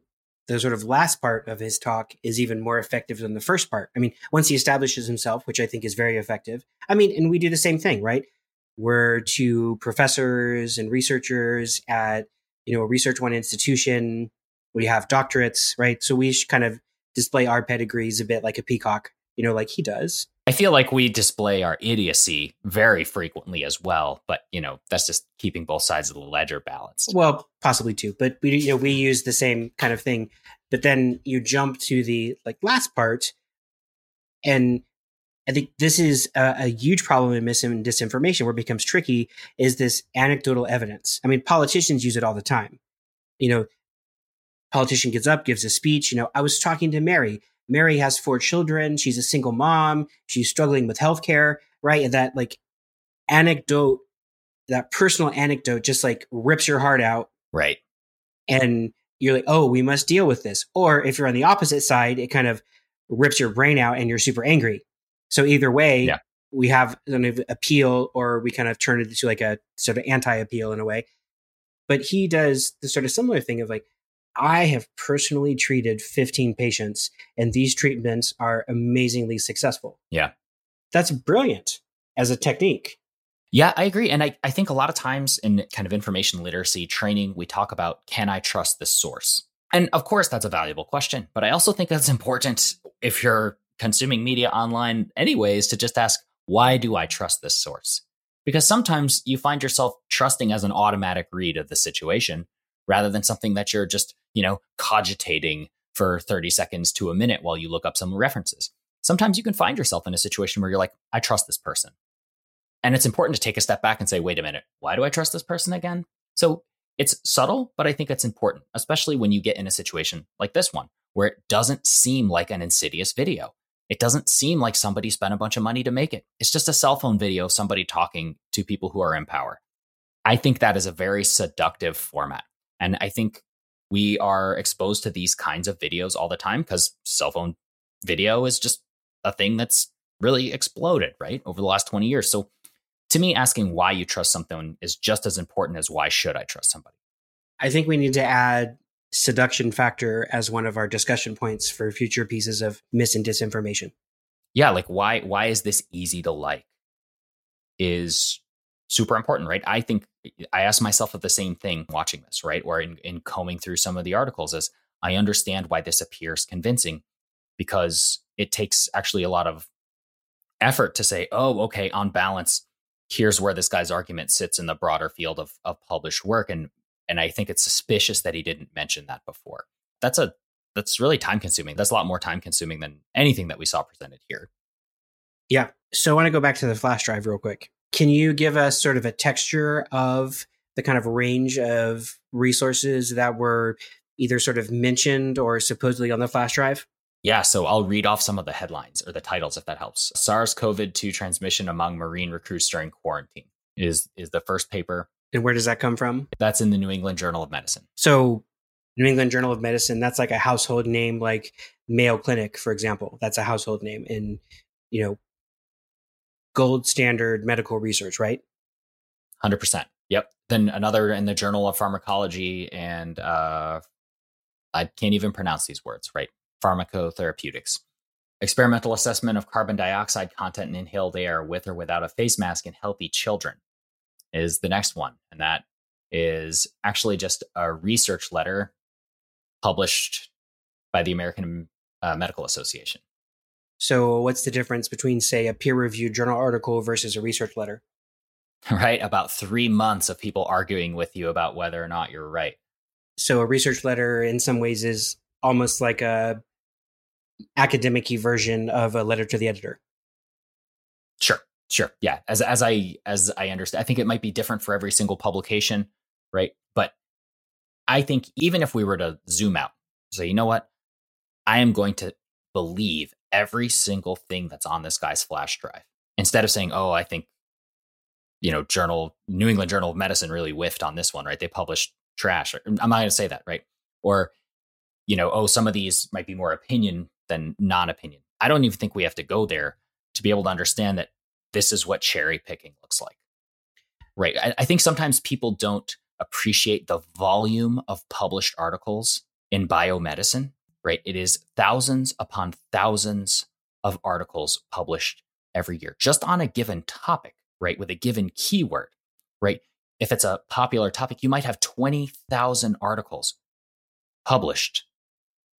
the sort of last part of his talk is even more effective than the first part. I mean, once he establishes himself, which I think is very effective. I mean, and we do the same thing, right? We're two professors and researchers at, you know, a research one institution. We have doctorates, right? So we kind of display our pedigrees a bit like a peacock, you know, like he does. I feel like we display our idiocy very frequently as well, but you know that's just keeping both sides of the ledger balanced. Well, possibly too, but we you know we use the same kind of thing. But then you jump to the like last part, and I think this is a, a huge problem in mis and disinformation where it becomes tricky. Is this anecdotal evidence? I mean, politicians use it all the time. You know, politician gets up, gives a speech. You know, I was talking to Mary Mary has four children. She's a single mom. She's struggling with healthcare, right? And that like anecdote, that personal anecdote just like rips your heart out. Right. And you're like, oh, we must deal with this. Or if you're on the opposite side, it kind of rips your brain out and you're super angry. So either way, yeah. we have an appeal or we kind of turn it into like a sort of anti appeal in a way. But he does the sort of similar thing of like, I have personally treated 15 patients, and these treatments are amazingly successful. Yeah. That's brilliant as a technique. Yeah, I agree. And I, I think a lot of times in kind of information literacy training, we talk about can I trust this source? And of course, that's a valuable question. But I also think that's important if you're consuming media online, anyways, to just ask, why do I trust this source? Because sometimes you find yourself trusting as an automatic read of the situation rather than something that you're just, you know, cogitating for 30 seconds to a minute while you look up some references. Sometimes you can find yourself in a situation where you're like, I trust this person. And it's important to take a step back and say, wait a minute, why do I trust this person again? So it's subtle, but I think it's important, especially when you get in a situation like this one, where it doesn't seem like an insidious video. It doesn't seem like somebody spent a bunch of money to make it. It's just a cell phone video of somebody talking to people who are in power. I think that is a very seductive format. And I think we are exposed to these kinds of videos all the time because cell phone video is just a thing that's really exploded, right, over the last 20 years. So to me, asking why you trust something is just as important as why should I trust somebody. I think we need to add seduction factor as one of our discussion points for future pieces of mis and disinformation. Yeah, like why why is this easy to like? Is super important, right? I think I ask myself the same thing watching this, right? Or in, in combing through some of the articles as I understand why this appears convincing because it takes actually a lot of effort to say, oh, okay, on balance, here's where this guy's argument sits in the broader field of, of published work. And and I think it's suspicious that he didn't mention that before. That's a that's really time consuming. That's a lot more time consuming than anything that we saw presented here. Yeah. So I want to go back to the flash drive real quick. Can you give us sort of a texture of the kind of range of resources that were either sort of mentioned or supposedly on the flash drive? Yeah, so I'll read off some of the headlines or the titles if that helps. SARS-CoV-2 transmission among Marine recruits during quarantine is is the first paper. And where does that come from? That's in the New England Journal of Medicine. So New England Journal of Medicine, that's like a household name like Mayo Clinic, for example. That's a household name in, you know, gold standard medical research, right? 100%. Yep. Then another in the Journal of Pharmacology and uh, I can't even pronounce these words, right? Pharmacotherapeutics. Experimental assessment of carbon dioxide content in inhaled air with or without a face mask in healthy children is the next one. And that is actually just a research letter published by the American uh, Medical Association. So, what's the difference between, say, a peer reviewed journal article versus a research letter? <laughs> Right? About three months of people arguing with you about whether or not you're right. So, a research letter, in some ways, is almost like a academic version of a letter to the editor. Sure. Sure. Yeah. As as I as I understand, I think it might be different for every single publication, right? But I think even if we were to zoom out, say, you know what? I am going to believe every single thing that's on this guy's flash drive instead of saying, oh, I think, you know, Journal, New England Journal of Medicine really whiffed on this one, right? They published trash. I'm not going to say that, right? Or, you know, oh, some of these might be more opinion than non opinion. I don't even think we have to go there to be able to understand that this is what cherry picking looks like. Right. I, I think sometimes people don't appreciate the volume of published articles in biomedicine right? It is thousands upon thousands of articles published every year just on a given topic, right? With a given keyword, right? If it's a popular topic, you might have 20,000 articles published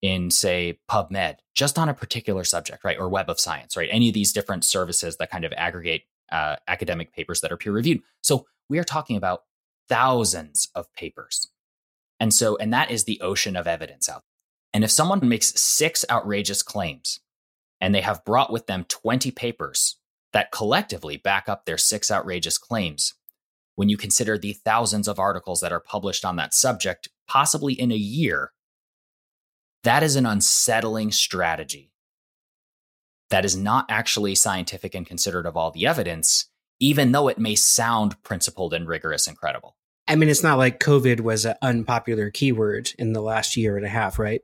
in, say, PubMed, just on a particular subject, right? Or Web of Science, right? Any of these different services that kind of aggregate uh, academic papers that are peer reviewed. So we are talking about thousands of papers. And so, and that is the ocean of evidence out and if someone makes six outrageous claims and they have brought with them 20 papers that collectively back up their six outrageous claims, when you consider the thousands of articles that are published on that subject, possibly in a year, that is an unsettling strategy. That is not actually scientific and considered of all the evidence, even though it may sound principled and rigorous and credible. I mean, it's not like COVID was an unpopular keyword in the last year and a half, right?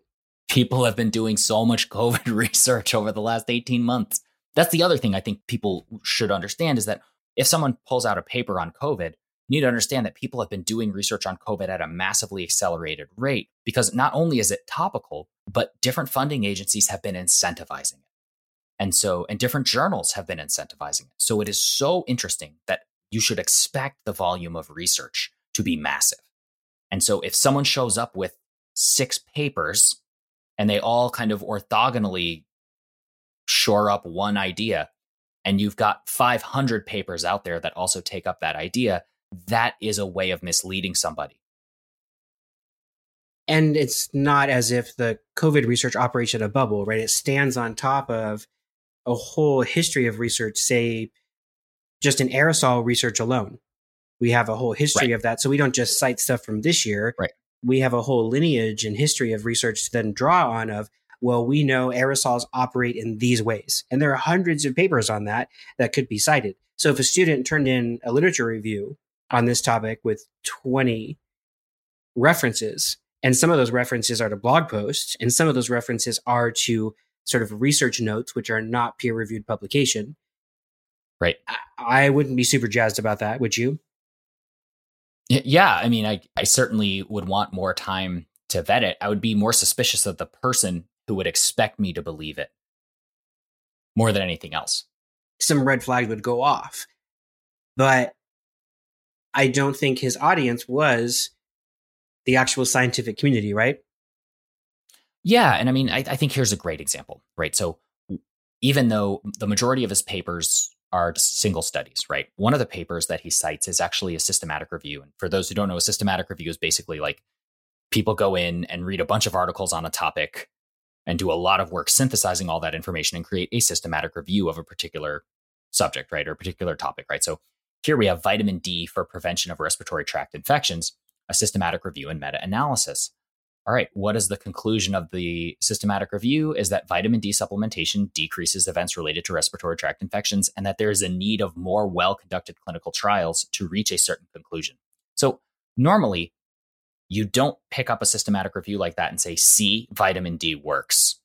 People have been doing so much <laughs> COVID research over the last 18 months. That's the other thing I think people should understand is that if someone pulls out a paper on COVID, you need to understand that people have been doing research on COVID at a massively accelerated rate because not only is it topical, but different funding agencies have been incentivizing it. And so, and different journals have been incentivizing it. So it is so interesting that you should expect the volume of research to be massive. And so if someone shows up with six papers and they all kind of orthogonally shore up one idea and you've got 500 papers out there that also take up that idea that is a way of misleading somebody And it's not as if the COVID research operates in a bubble, right? It stands on top of a whole history of research, say, just in aerosol research alone. We have a whole history Right. of that. So we don't just cite stuff from this year. Right. We have a whole lineage and history of research to then draw on of, well, we know aerosols operate in these ways. And there are hundreds of papers on that that could be cited. So if a student turned in a literature review on this topic with 20 references, and some of those references are to blog posts, and some of those references are to sort of research notes, which are not peer reviewed publication. Right. I, I wouldn't be super jazzed about that, would you? Yeah, I mean, I, I certainly would want more time to vet it. I would be more suspicious of the person who would expect me to believe it more than anything else. Some red flags would go off. But I don't think his audience was the actual scientific community, right? Yeah, and I mean, I, I think here's a great example, right? So even though the majority of his papers are single studies, right? One of the papers that he cites is actually a systematic review. And for those who don't know, a systematic review is basically like people go in and read a bunch of articles on a topic and do a lot of work synthesizing all that information and create a systematic review of a particular subject, right? Or a particular topic, right? So here we have vitamin D for prevention of respiratory tract infections, a systematic review and meta analysis all right, what is the conclusion of the systematic review? Is that vitamin D supplementation decreases events related to respiratory tract infections and that there is a need of more well conducted clinical trials to reach a certain conclusion. So, normally, you don't pick up a systematic review like that and say, see, vitamin D works.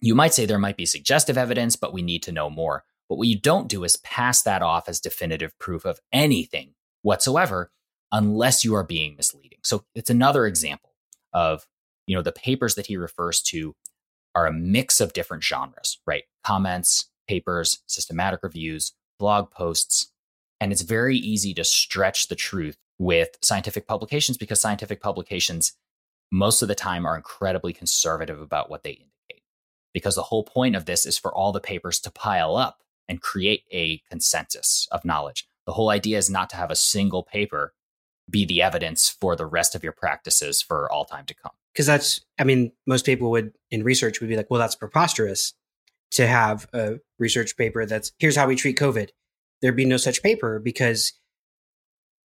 You might say there might be suggestive evidence, but we need to know more. But what you don't do is pass that off as definitive proof of anything whatsoever unless you are being misleading. So, it's another example of you know the papers that he refers to are a mix of different genres right? Comments papers systematic reviews blog posts and it's very easy to stretch the truth with scientific publications because scientific publications most of the time are incredibly conservative about what they indicate because the whole point of this is for all the papers to pile up and create a consensus of knowledge. The whole idea is not to have a single paper be the evidence for the rest of your practices for all time to come. Because that's, I mean, most people would in research would be like, well, that's preposterous to have a research paper that's here's how we treat COVID. There'd be no such paper because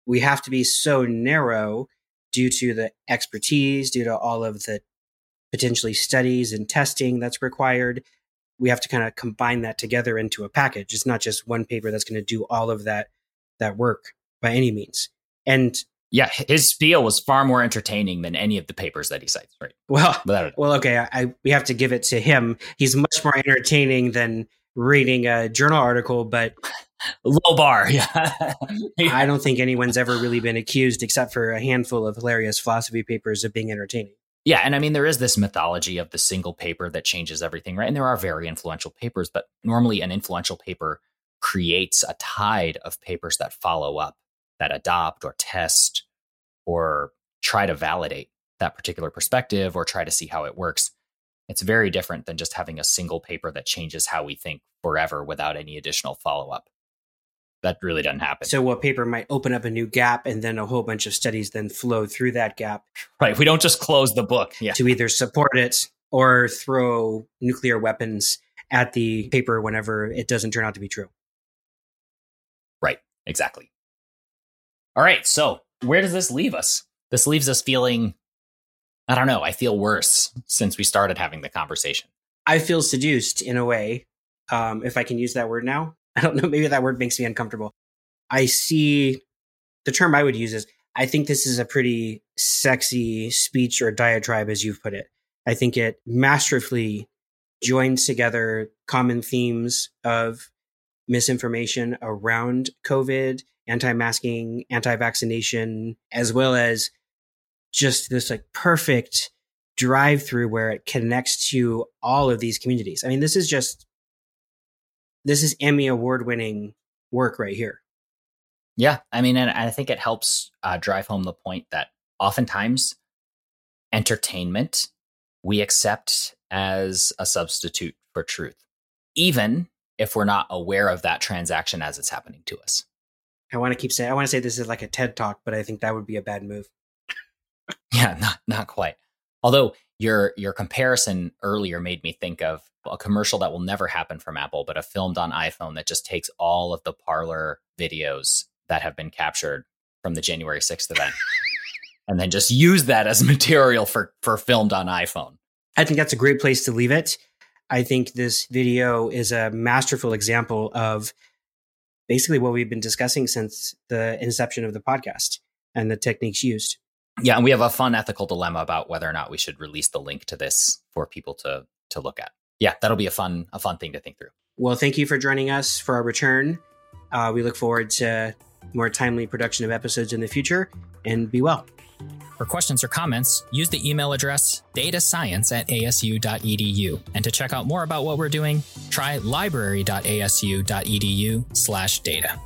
we have to be so narrow due to the expertise, due to all of the potentially studies and testing that's required. We have to kind of combine that together into a package. It's not just one paper that's going to do all of that that work by any means. And Yeah, his spiel was far more entertaining than any of the papers that he cites, right? well, Without a doubt. well, okay, I, I we have to give it to him. He's much more entertaining than reading a journal article, but <laughs> Low bar, yeah. <laughs> I don't think anyone's ever really been accused, except for a handful of hilarious philosophy papers, of being entertaining. Yeah, and I mean there is this mythology of the single paper that changes everything, right? And there are very influential papers, but normally an influential paper creates a tide of papers that follow up, that adopt or test or try to validate that particular perspective or try to see how it works. It's very different than just having a single paper that changes how we think forever without any additional follow up. That really doesn't happen. So, what paper might open up a new gap, and then a whole bunch of studies then flow through that gap right. We don't just close the book. Yeah. to either support it or throw nuclear weapons at the paper whenever it doesn't turn out to be true. Right. Exactly. All right. So, where does this leave us? This leaves us feeling, I don't know, I feel worse since we started having the conversation. I feel seduced in a way, um, if I can use that word now. <laughs> I don't know, maybe that word makes me uncomfortable. I see the term I would use is I think this is a pretty sexy speech or diatribe, as you've put it. I think it masterfully joins together common themes of misinformation around COVID, anti masking, anti vaccination, as well as just this like perfect drive through where it connects to all of these communities. I mean, this is just this is Emmy award winning work right here. Yeah. I mean, and I think it helps uh, drive home the point that oftentimes entertainment we accept as a substitute for truth, even if we're not aware of that transaction as it's happening to us. I want to keep saying I want to say this is like a TED talk, but I think that would be a bad move. yeah, not not quite. Although your your comparison earlier made me think of a commercial that will never happen from Apple, but a filmed on iPhone that just takes all of the Parler videos that have been captured from the January 6th event <laughs> and then just use that as <laughs> material for for filmed on iPhone. I think that's a great place to leave it. I think this video is a masterful example of basically what we've been discussing since the inception of the podcast and the techniques used. Yeah, and we have a fun ethical dilemma about whether or not we should release the link to this for people to to look at. Yeah, that'll be a fun a fun thing to think through. Well, thank you for joining us for our return. Uh, we look forward to more timely production of episodes in the future, and be well. For questions or comments, use the email address datascience at asu.edu. And to check out more about what we're doing, try library.asu.edu slash data.